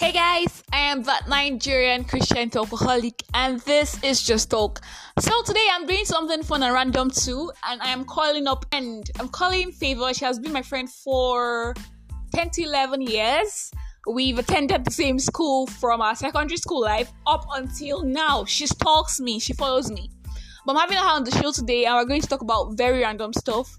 Hey guys, I am that Nigerian Christian talkaholic, and this is Just Talk. So today I'm doing something fun and random too, and I am calling up and I'm calling Favor. She has been my friend for 10 to 11 years. We've attended the same school from our secondary school life up until now. She stalks me, she follows me. But I'm having her on the show today, and we're going to talk about very random stuff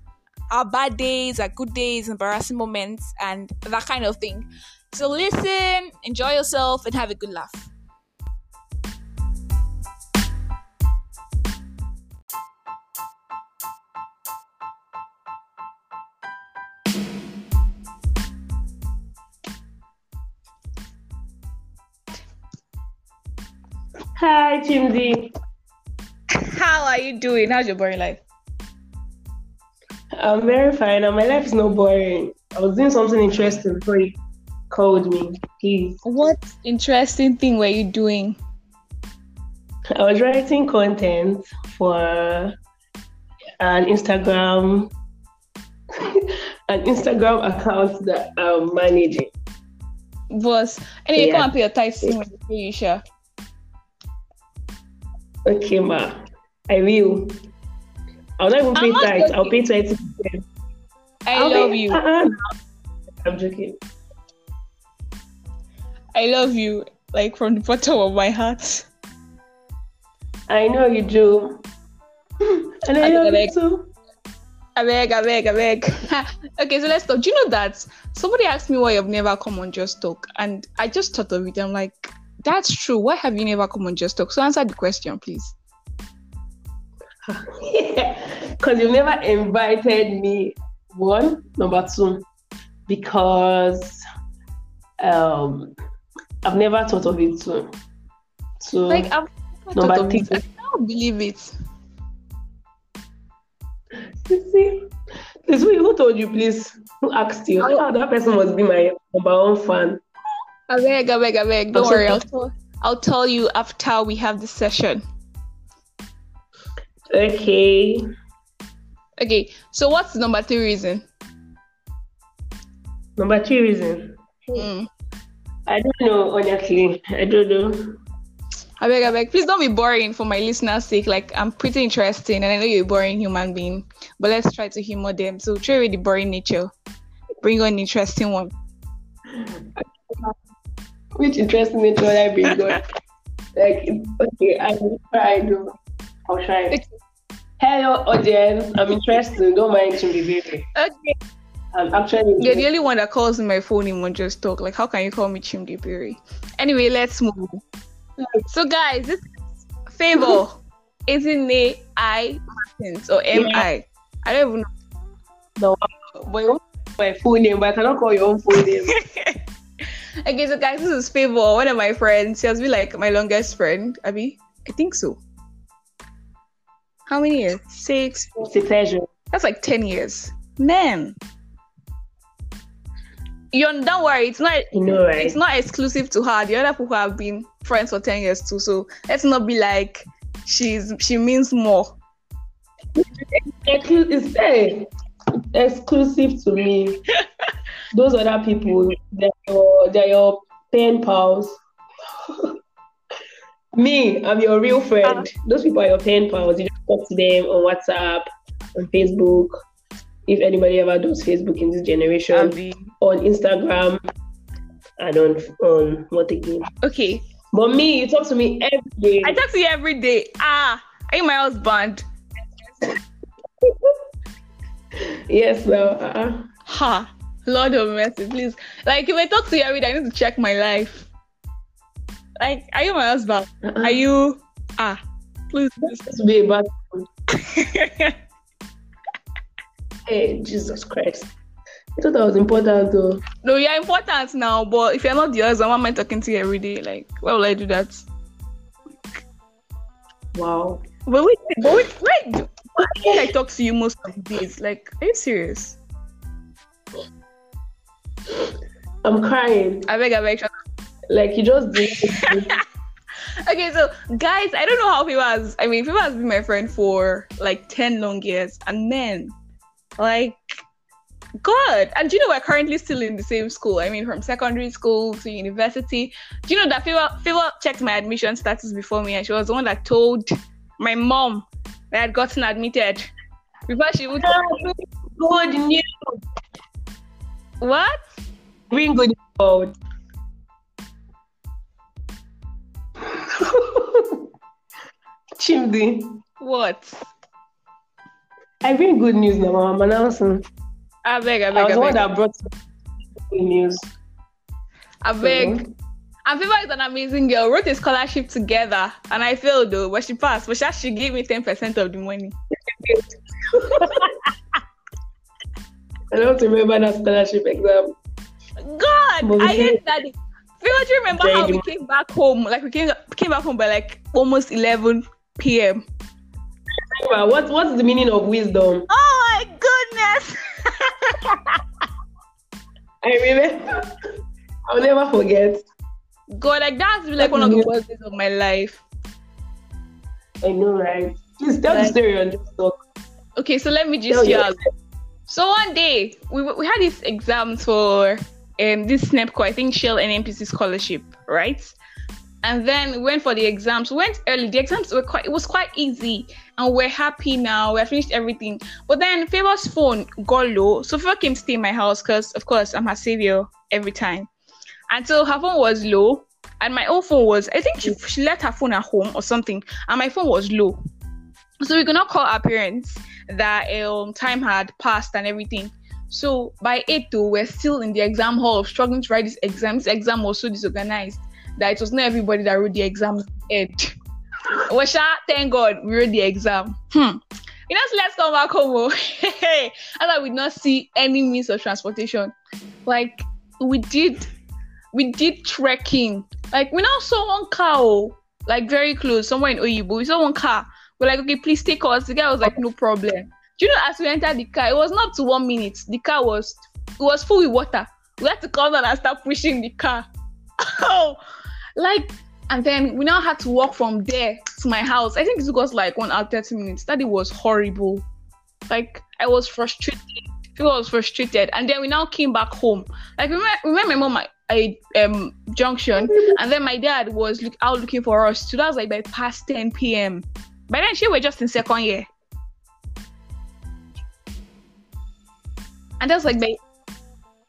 our bad days, our good days, embarrassing moments, and that kind of thing. So listen, enjoy yourself, and have a good laugh. Hi, Chimdi. How are you doing? How's your boring life? I'm very fine, and my life is not boring. I was doing something interesting before you called me. Please. What interesting thing were you doing? I was writing content for an Instagram an Instagram account that um, I'm managing. Boss, anyway, Yeah. come and pay your tithes soon you sure. Okay, ma. I will. I'll not even pay tithes. I'll pay twenty percent. I love you. Uh-uh. I'm joking. I love you, like from the bottom of my heart. I know you do. And I I love you too. I beg, I beg, I beg. okay, so let's talk. Do you know that somebody asked me why you've never come on Just Talk, and I just thought of it. I'm like, that's true. Why have you never come on Just Talk? So answer the question, please. Because you've never invited me. One, number two, because um, I've never thought of it too. So, Like, I've never number thought of it. three. I can't believe it. see, please, who who told you, please? Who asked you? Oh, that person must be my number one fan. I beg, I beg, I beg. Don't worry, I'll tell, I'll tell you after we have the session. Okay. Okay, so what's the number three reason? Number two reason. Mm. I don't know, honestly. I don't know. I beg, I beg. Please don't be boring for my listeners' sake. Like, I'm pretty interesting and I know you're a boring human being, but let's try to humor them. So, throw away the boring nature. Bring on an interesting one. Which interesting nature would I bring on? like, okay, I will try. though. I'll try. Okay. Hello, audience. I'm interested. Don't mind Chimdi baby. Okay. I'm actually. You're the only one that calls me my phone in one just talk. Like, how can you call me Chimdi Berry? Anyway, let's move. So, guys, this is favor. Isn't it I Martins or M I? I don't even know. No, but my full name, but I cannot call your own full name. Okay, so guys, this is Favor, one of my friends. She has been like my longest friend, Abby. I think so. How many years? Six. it's a pleasure. That's like ten years. Man. You don't worry, it's not You know, right? it's not exclusive to her. The other people have been friends for ten years too. So let's not be like she's she means more. It's exclusive to me. Those other people, they're your, they're your pen pals. me, I'm your real friend. Uh-huh. Those people are your pen pals. You just talk to them on WhatsApp, on Facebook. If anybody ever does Facebook in this generation, Abby. On Instagram, and on on what again? Okay. But me, you talk to me every day. I talk to you every day. Ah, are you my husband? yes, no. Uh-uh. Ha. Lord of mercy, please. Like if I talk to you every day, I need to check my life. Like, are you my husband? Uh-uh. Are you ah please, please. to be a bad Hey, Jesus Christ. I thought that was important though. No, you're important now, but if you're not the husband, why am I talking to you every day? Like, why will I do that? Wow. But wait, but wait, wait. Why can't I talk to you most of the days? Like, are you serious? I'm crying. I beg, I beg. Like you just did. Okay, so guys, I don't know how people has. I mean, people has been my friend for like ten long years, and then, like, Good. And do you know we're currently still in the same school? I mean, from secondary school to university. Do you know that Favor, Favor checked my admission status before me and she was the one that told my mom that I had gotten admitted before she would. Good news. What? Bring good news. Chimdi. What? I bring good news now, I'm announcing. Ah, I ah, beg, I beg. I beg, was I the one that brought good news. I beg. And Favor is an amazing girl. Wrote a scholarship together, and I failed though, but she passed. But she actually gave me ten percent of the money. I don't remember that scholarship exam. God, But I hate did- that. Favor, do you remember how we came back home? Like we came came back home by like almost eleven p.m. Remember, What, what's the meaning of wisdom? Oh my goodness! I remember. I'll never forget. God, like that's been like one of the worst days of my life. I know, right? Please tell the Like- story and just talk. Okay, so let me just you. So one day we we had this exams for um this SNEPCO, I think Shell and NPC scholarship, right? And then we went for the exams. We went early. The exams were quite it was quite easy and we're happy now. We finished everything. But then Favor's phone got low. So Favor came to stay in my house because of course I'm her savior every time. And so her phone was low. And my own phone was I think she, she left her phone at home or something. And my phone was low. So we could not call our parents that um time had passed and everything. So by eight though, we're still in the exam hall struggling to write this exam. This exam was so disorganized that it was not everybody that wrote the exam head. well, sha, thank God we wrote the exam. Hmm. You know, so let's come back home. oh. and I would not see any means of transportation. Like we did, we did trekking. Like we now saw one car, oh, like very close, somewhere in Oyigbo. We saw one car. We're like, okay, please take us. The guy was like, no problem. Do you know, as we entered the car, it was not to one minute. The car was it was full with water. We had to come down and start pushing the car. Oh, like, and then we now had to walk from there to my house. I think it took us like one hour, 30 minutes. That was horrible. Like, I was frustrated. I was frustrated. And then we now came back home. Like, remember, remember my mom at um, junction, and then my dad was look, out looking for us. So that was like by past 10 p.m. By then, she were just in second year. And that's like by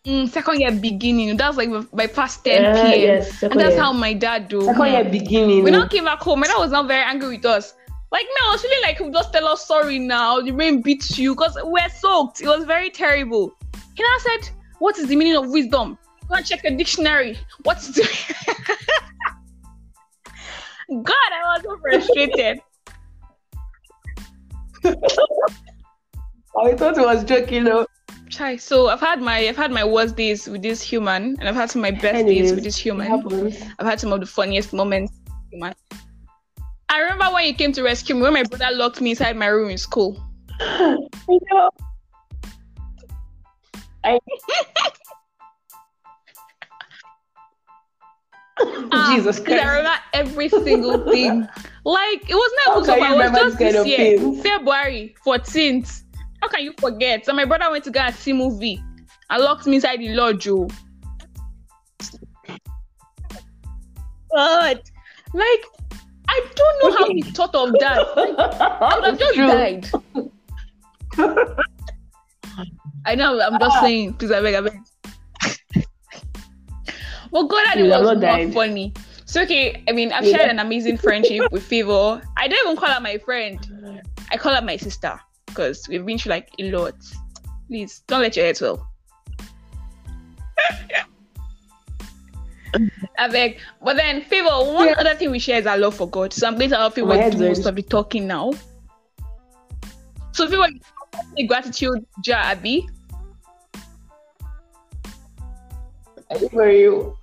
mm, second year beginning. That's like by past 10 Yeah, p.m. yes, and that's year. how my dad do. Second year beginning. We now came back home. My dad was not very angry with us. Like, no, I was feeling like just tell us sorry now. The rain beats you because we're soaked. It was very terrible. He now said, What is the meaning of wisdom? Go and check the dictionary. What's the God, I was so frustrated. I thought it was joking, though. Chai, so I've had my I've had my worst days with this human, and I've had some of my best days with this human. I've had some of the funniest moments. with human. I remember when you came to rescue me when my brother locked me inside my room in school. I know. I Ah, Jesus because I remember every single thing. Like it was not you it was just this kind this of year, things? February 14th. How can you forget? So my brother went to go and see movie. and locked me inside the lodge, oh. God. Like, I don't know how he thought of that. I would have just True. died. I know, I'm just saying. Please, I beg, I beg. well, God, that was not died. funny. So, okay, I mean, I've Yeah. shared an amazing friendship with Favor. I don't even call her my friend. I call her my sister because we've been through like a lot. Please, don't let your head swell. I beg. But then, Favor, one Yeah. other thing we share is our love for God. So I'm going to help head's do most of the talking now. So, Favor, the gratitude jar, Abby. For you.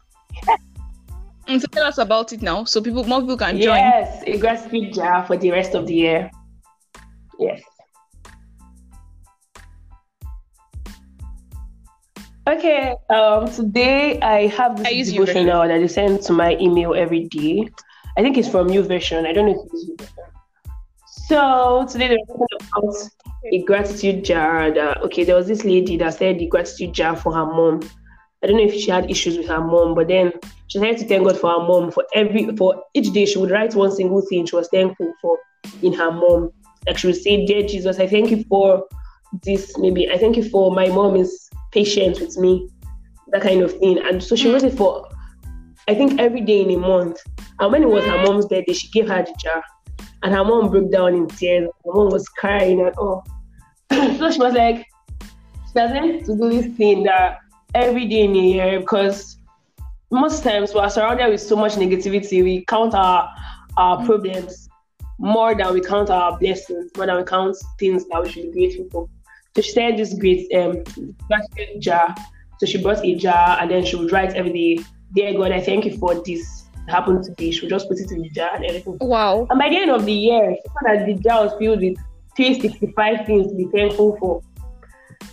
And so tell us about it now, so people, more people can join. Yes, a gratitude jar for the rest of the year. Yes. Okay, um, today I have I this use YouVersion. devotional that is sent to my email every day. I think it's from New Version. I don't know if it's YouVersion. So today they're talking about a gratitude jar. That okay, there was this lady that said the gratitude jar for her mom. I don't know if she had issues with her mom, but then she had to thank God for her mom for every for each day. She would write one single thing she was thankful for in her mom. Like she would say, "Dear Jesus, I thank you for this. Maybe I thank you for my mom is patient with me, that kind of thing." And so she hmm. wrote it for, I think every day in a month. And when it was her hmm. mom's birthday, she gave her the jar, and her mom broke down in tears. Her mom was crying and all. so she was like, she doesn't to do this thing that every day in a year because most times we're surrounded with so much negativity. We count our our hmm. problems more than we count our blessings, more than we count things that we should be grateful for. So she said this great um jar. So she brought a jar and then she would write every day, Dear God, I thank you for this happened to today. She would just put it in the jar and everything. Wow. And by the end of the year, she found that the jar was filled with 365 things to be thankful for.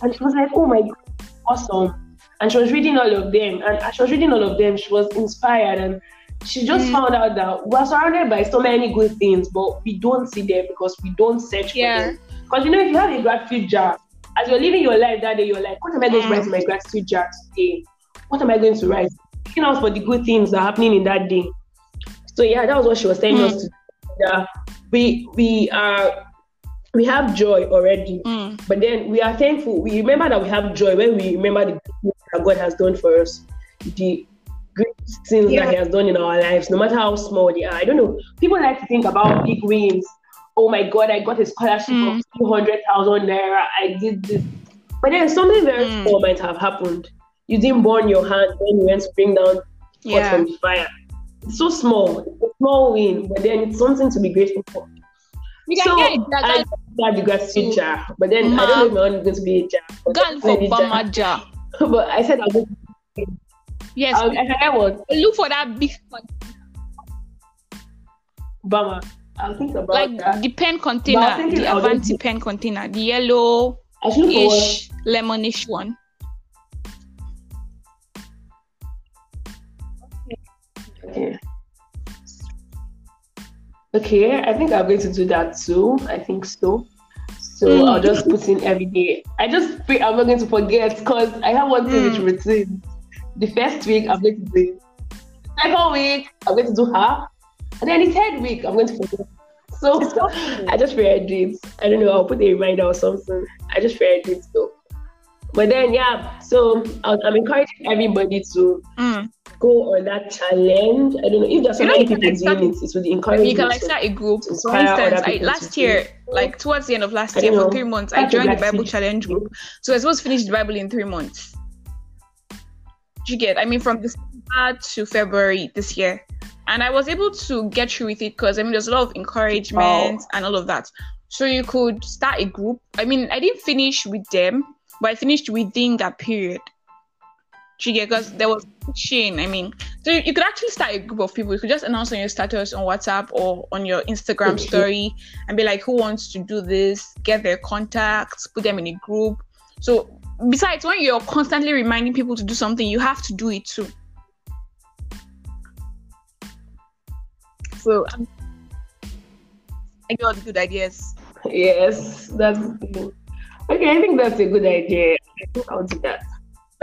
And she was like, Oh my god, awesome. And she was reading all of them. And as she was reading all of them, she was inspired and she just Mm. found out that we're surrounded by so many good things, but we don't see them because we don't search Yeah. for them. Because you know, if you have a gratitude jar, as you're living your life that day, you're like, what am I going to Mm. write in my gratitude jar today? What am I going to write? Looking out for the good things that are happening in that day. So yeah, that was what she was telling Mm. us to that we we are we have joy already. Mm. But then we are thankful. We remember that we have joy when we remember the good things that God has done for us, the great things Yeah. that He has done in our lives, no matter how small they are. I don't know. People like to think about big wins. Oh my God, I got a scholarship Mm. of 200,000 naira. I did this. But then something very Mm. small might have happened. You didn't burn your hand when you went to bring down Yeah. from the fire. It's so small, it's a small win, but then it's something to be grateful for. You can So get I got the gratitude jar, but then I don't know if my own going to be a jar. but for jar. Bama jar. But I said I'll go. Yes. I'll, I forget what look for that big one. Bama. I'll think about like that. the pen container, the just Avanti pen container, the yellow I should look for what. ish lemonish one. Okay. Okay, I think I'm going to do that too. I think so. So Mm. I'll just put in every day. I just pray I'm not going to forget because I have one thing Mm. with routine. The first week I'm going to do. Second week I'm going to do half. And then the third week I'm going to forget. So I just do it. I don't know, I'll put a reminder or something. I just do it though. But then yeah, so I'm encouraging everybody to Mm. go on that challenge. I don't know if there's so know, many people like doing it. It would encourage you can like start a group. For instance, I, last year, like towards the end of last year, don't for three months, I joined the Bible challenge group. So I was supposed to finish the Bible in three months. Do you get? I mean, from To February this year. And I was able to get through with it because I mean, there's a lot of encouragement and all of that. So you could start a group. I mean, I didn't finish with them, but I finished within that period. Because there was pushing. I mean, so you, you could actually start a group of people. You could just announce on your status on WhatsApp or on your Instagram story and be like, who wants to do this? Get their contacts, put them in a group. So besides, when you're constantly reminding people to do something, you have to do it too. So um, I got good ideas. Yes, that's good. okay. I think that's a good idea. I think I'll do that.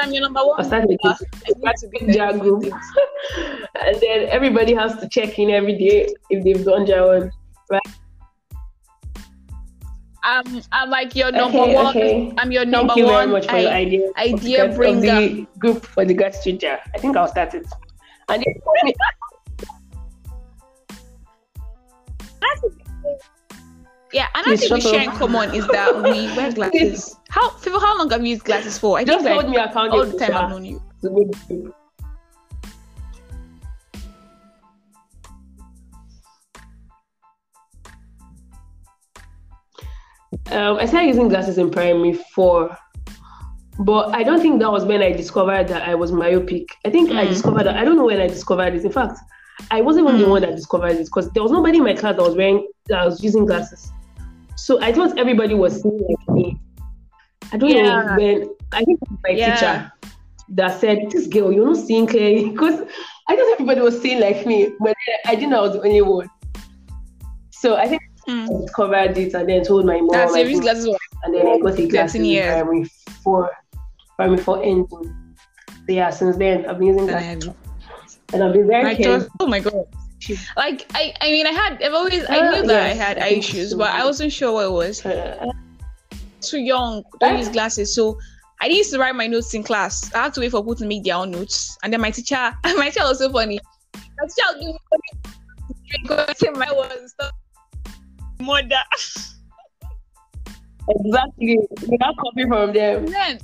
I'm your number one. I'll start with Uh, this I need to be jar group, and then everybody has to check in every day if they've done jar one. I'm, I'm like your number Okay, one. okay. I'm your number Thank you one. very much for your idea. idea of the- bringer. of the group for the gratitude jar. I think I'll start it. And then- Yeah, another Please thing we shut share in common is that we wear glasses. How Favor, how long have you used glasses for? I think just like hold me accountable. all the time sha, I've known you. to make the group. Um, I started using glasses in primary four, but I don't think that was when I discovered that I was myopic. I think I Mm. discovered that I don't know when I discovered this. In fact, I wasn't even the Mm. one that discovered it because there was nobody in my class that was wearing that was using glasses. So I thought everybody was seeing like me. I don't Yeah. know when I think my Yeah. teacher that said, "This girl, you're not seeing clearly," because I thought everybody was seeing like me, but I didn't know I was the only one. So I think I Mm. discovered it and then told my mom. That's I. Use glasses. and then I got a glasses in primary four, primary four ending. So yeah, since then I've been using glasses, and I'll be very I careful. oh my god. Like I, I mean, I had, I've always, I Uh, knew that yes, I had I issues, so. but I wasn't sure what it was. Uh, Too young, don't use glasses. So I used to write my notes in class. I have to wait for people to make their own notes, and then my teacher, my teacher was so funny. My teacher would give me my was and stuff. Mother. exactly. We not copy from them. Then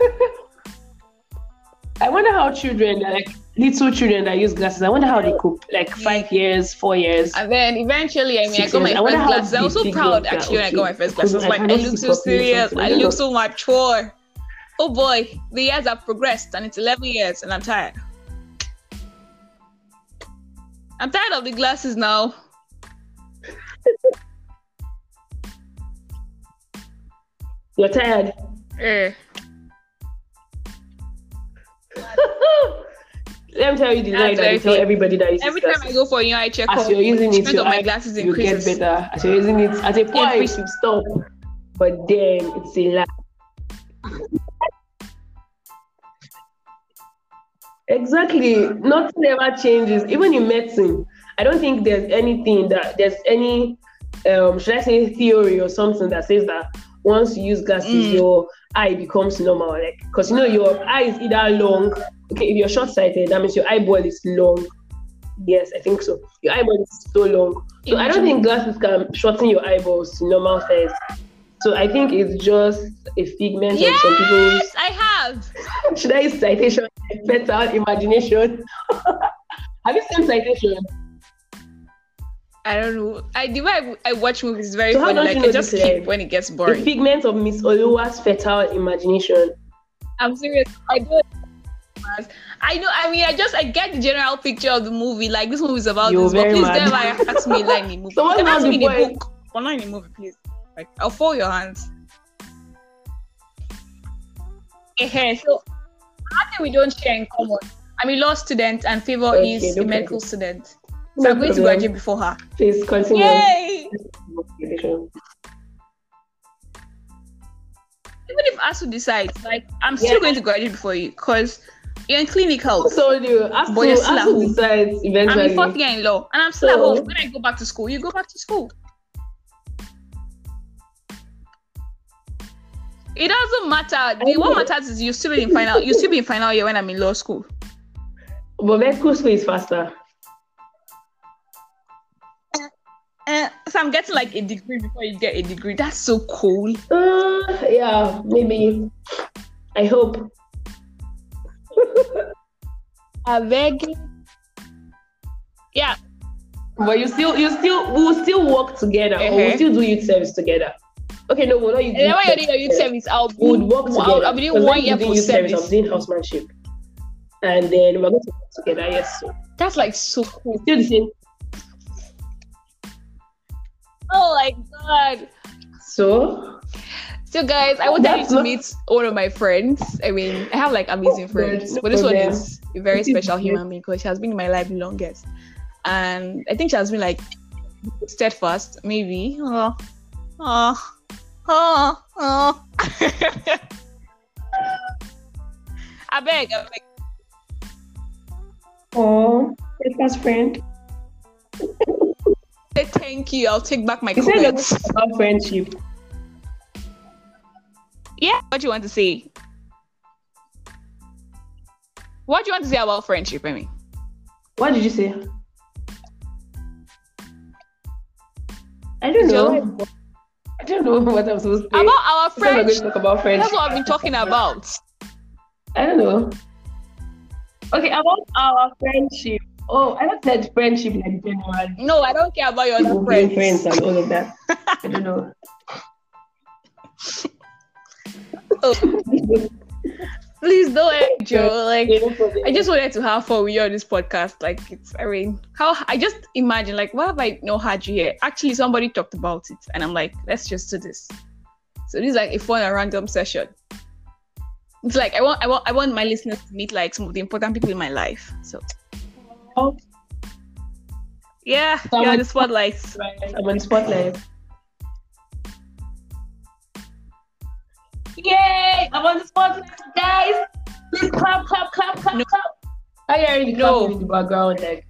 I wonder how children, like little children that use glasses, I wonder how they cope. Like five years, four years. And then eventually, I mean, I got my years. First glasses. I was so proud actually when I got my first glasses. Because I Like, I look so serious. I look so mature. Oh boy, the years have progressed and it's 11 years and I'm tired. I'm tired of the glasses now. You're tired. Eh. Let me tell you the lie that very tell everybody that uses Every time I go for a new eye checkup, As you're using it, your eye, glasses you get better. As you're using it, at a point, Increase. you stop. But then it's a lie. Exactly. Nothing ever changes. Even in medicine, I don't think there's anything that there's any um should I say theory or something that says that once you use glasses, Mm. your eye becomes normal. Like because you know your eye is either long. Okay, if you're short sighted, that means your eyeball is long. Yes, I think so. Your eyeball is so long. So I don't think glasses can shorten your eyeballs to normal size. So I think it's just a figment of some people's Yes, I have. should I use citation? Better imagination. Have you seen citation? I don't know. I the way I, I watch movies is very So funny. Like you I know just this, keep like, when it gets boring. The boring. figment of Miss Oluwa's fertile imagination. I'm serious. I don't. I know. I mean, I just I get the general picture of the movie. Like this movie is about You're this, but very please mad. never ask me like in the movie. So what's Don't ask the me the point? book. Or not in the movie, please. Like I'll fold your hands. Eh, so I think we don't share in common. I'm a law student and Favor Okay, is a medical problem. student. So No I'm going to problem. graduate before her. Please continue. Yay! Even Even if ASUU decides, like I'm still Yeah. going to graduate before you because you're in clinical. So you ask But you're to still at ask to home. decide I'm in fourth year in law and I'm still at home. When I go back to school, you go back to school. It doesn't matter. The, what matters is you still be in final. You still be in final year when I'm in law school. But medical school is faster. So I'm getting like a degree before you get a degree. That's so cool. Uh, yeah, maybe. I hope. I beg. Yeah, But you still, you still, we will still work together, Uh-huh. we'll still do youth service together. Okay, no, we're not youth and then when you're doing youth service. service, I'll be, We would work together. I'll, I'll be doing one year you for youth service, service. I'm doing housemanship, and then we're going to work together. Yes, so That's like so cool. still the same. Oh my god. So So guys, I wanted you to meet one of my friends. I mean, I have like amazing Oh, friends, but this one is a very special human being because she has been in my life the longest, and I think she has been like steadfast. Maybe. Oh, oh, oh, oh. I beg, I beg. oh, best friend. Say thank you. I'll take back my you're comments. about friendship. Yeah. What do you want to say? What do you want to say about friendship, I mean? What did you say? I don't know. I don't know what I'm supposed to say. About our You we're going friendship. about friendship. That's what I've been talking about. I don't know. Okay, about our friendship. Oh, I not said friendship like generally. No, I don't care about your other friends. friends and all of that. I don't know. Oh, please don't Joe. Like, I just wanted to have fun with you on this podcast. Like, it's, I mean, how I just imagine, like, what have I no had you here? Actually, somebody talked about it, and I'm like, let's just do this. So this is like a fun and random session. It's like I want, I want, I want my listeners to meet like some of the important people in my life. So Yeah, So you're on the spotlight. Right, I'm on the spotlight. Yay! I'm on the spotlight, guys. Please clap, clap, clap, clap, No. clap. I hear the No. clapping in the background. Like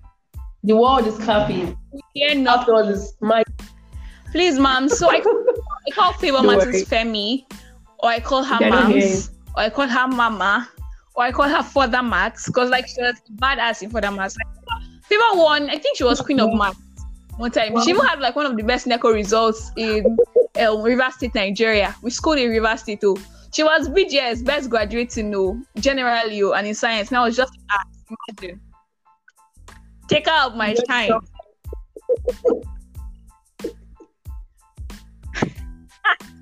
the world is clapping. Yeah, no. After all this, my Please, mom. So I, I call Favor Don't Femi, or I call her Okay, I don't hear moms, or I call her mama, or I call her Father Max, because like she was badass in Father Max. Like, Favor won. I think she was Queen of Max one time. She even had like one of the best NECO results in um, River State, Nigeria. We scored in River State too. She was BGS, best graduating, no, generally, oh, and in science. Now it's just art. Imagine. Take out my shine.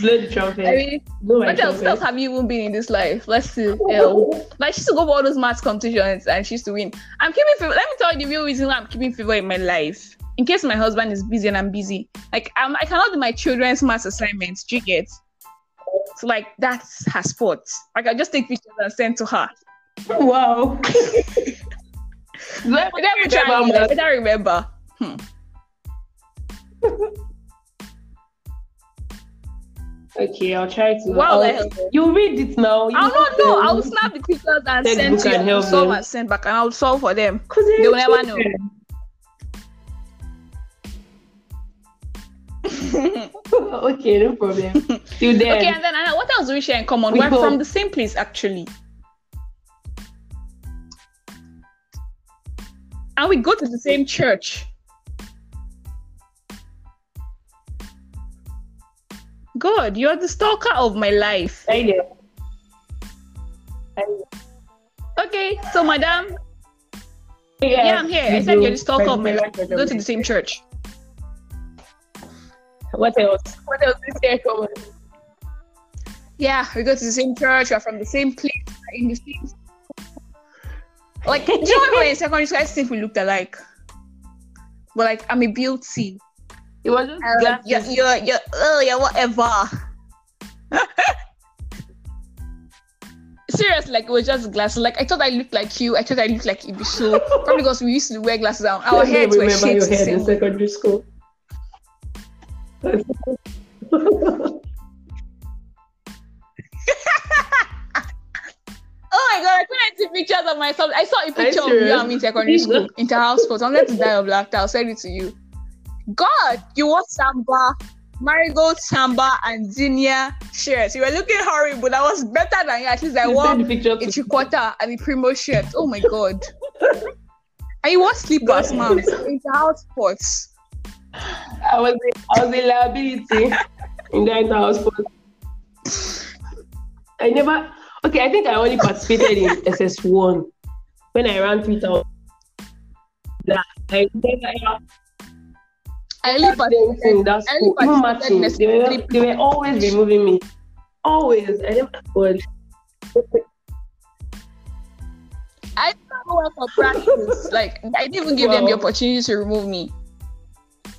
blow the trumpet. I mean, blow what else, have you even been in this life? Let's see. Um, like she used to go for all those math competitions and she used to win. I'm keeping favor. Let me tell you the real reason why I'm keeping favor in my life. In case my husband is busy and I'm busy, like I'm, I cannot do my children's math assignments. Do you get? So like that's her sport. Like I just take pictures and send to her. Wow. Let But then try and like, better remember. Hmm. Okay, I'll try to. Wow, I'll- you read it now. You I don't know. them. I will snap the pictures and Textbook send to you. help Solve them. and send back, and I'll solve for them. 'Cause They will never know. okay, no problem. Till then. Okay, and then Anna, what else do we share in common? We We're from the same place, actually. And we go to the same church. God, you're the stalker of my life. I know. I know. Okay, so madam, Yeah, yeah, I'm here. I said you're the stalker of my life. We go to the same church. What else? What else is there common? Yeah, we go to the same church. We're from the same place. In the same. Like, do you know when we were in secondary school? I think we looked alike. But like, I'm a beauty. It was just Uh, glasses. you're, you're, you're, oh, yeah, whatever. Seriously, like it was just glasses. Like I thought I looked like you. I thought I looked like Ibisu. Probably because we used to wear glasses. And our me heads were remember shaped your the head same in secondary school. Oh my god, I couldn't see pictures of myself. I saw a picture of you me in secondary school, inter-house sports. I'm going to die of laughter. I'll send it to you. God, you want Samba, Marigold, Samba, and Zinnia shirts. You were looking horrible. That was better than you. At least I You wore a three-quarter and a primo shirt. Oh my god. and you wore slippers, mom. Inter-house sports. I was I was a liability in the entire sport. I never okay, I think I only participated in SS1 when I ran 3000. That I never I only participated in that I only school. Even participated matching, they were, they were always removing me. Always. I never God. I never went for practice. like I didn't even give them the opportunity to remove me.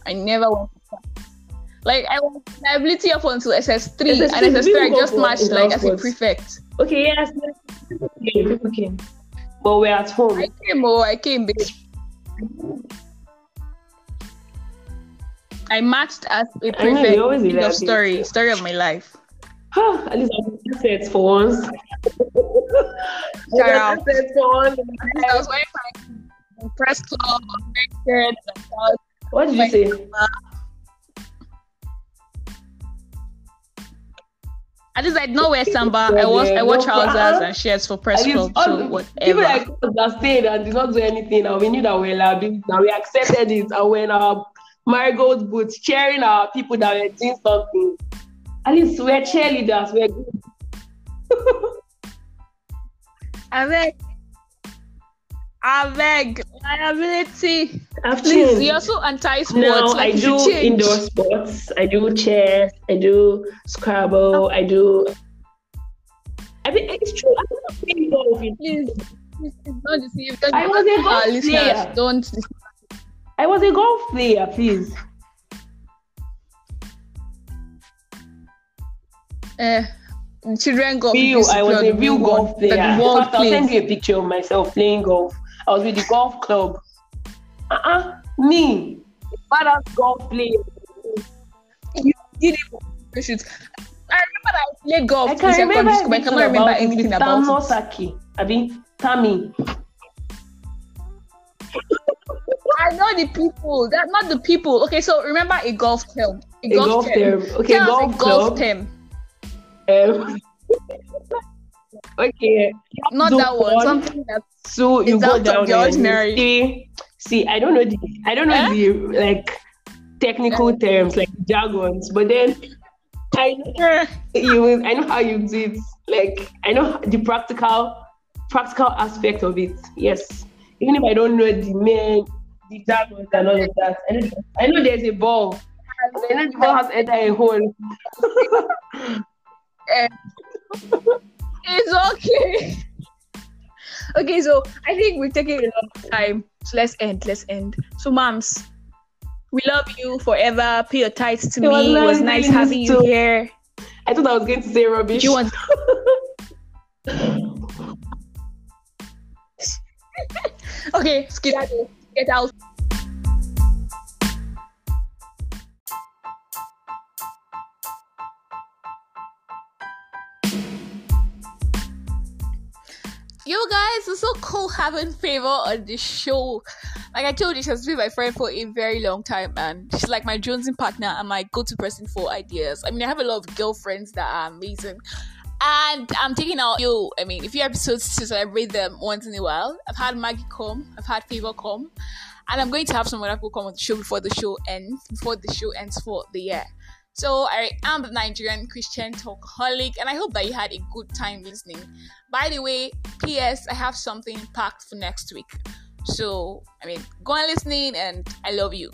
I never went for practice. Like I was liability up until SS3 SS3, and SS3 I just matched like as a prefect. Okay, yes, came, people came. But we're at home. I came oh I came babe. I matched as a know, prefect. End be of story. Story of my life. at least I was assets for once. Shout out. for once. I was wearing my press club, shirts and all. What did you say? At least I did not wear samba. I was I wore trousers uh-uh. and shirts for press club. So whatever. People like us that stayed and did not do anything, and we knew that we were liability. Now we accepted it, and when our marigold boots cheering our people that were doing something. At least we're cheerleaders. We're good. I beg. I beg. Liability. I've Please, changed. you're so anti-sports. Now like, I do change. indoor sports. I do chess. I do Scrabble. I do. I think it's true. I'm not playing golf. Please, please, please don't deceive. Don't I was a golf player. Don't deceive. I was a golf player, please. Uh, children golf. Real, I was a real golf player. In fact, I'll send you a picture of myself playing golf. I was with the golf club. Uh-uh. Me, badass golf player. You did it shoot. I remember I played golf I in can secondary remember school, but I cannot remember anything about it. Saki. I mean, Tammy. I know the people. That's not the people. Okay, so remember a golf term. A, A golf term. Okay, Tell golf golf term. Um, okay. Not that one. fun. Something that So you go down the ordinary. See, see, I don't know the, I don't know Eh? the like technical terms like jargons, but then I know you, I know how you do it. Like I know the practical, practical aspect of it. Yes, even if I don't know the main, the jargons and all of that, I know, I know there's a ball. I know the ball has entered a hole. Eh. it's okay. okay, so I think we're taking a long time. So let's end. Let's end. So, moms, we love you forever. Pay your tithes to It was me. It was nice nice meeting you having you too. here. I thought I was going to say rubbish. Do you want? okay, skedaddle. Get out. Yo guys, it's so cool having favor on this show. Like I told you, she has been my friend for a very long time, and she's like my jonesing partner and my go-to person for ideas. I mean, I have a lot of girlfriends that are amazing, and I'm taking out you. I mean, a few episodes to celebrate them once in a while. I've had Maggie come, I've had Favor come, and I'm going to have some other people come on the show before the show ends. Before the show ends for the year. So I am the Nigerian Christian talkaholic, and I hope that you had a good time listening. By the way, P.S. I have something packed for next week. So I mean, go on listening, and I love you.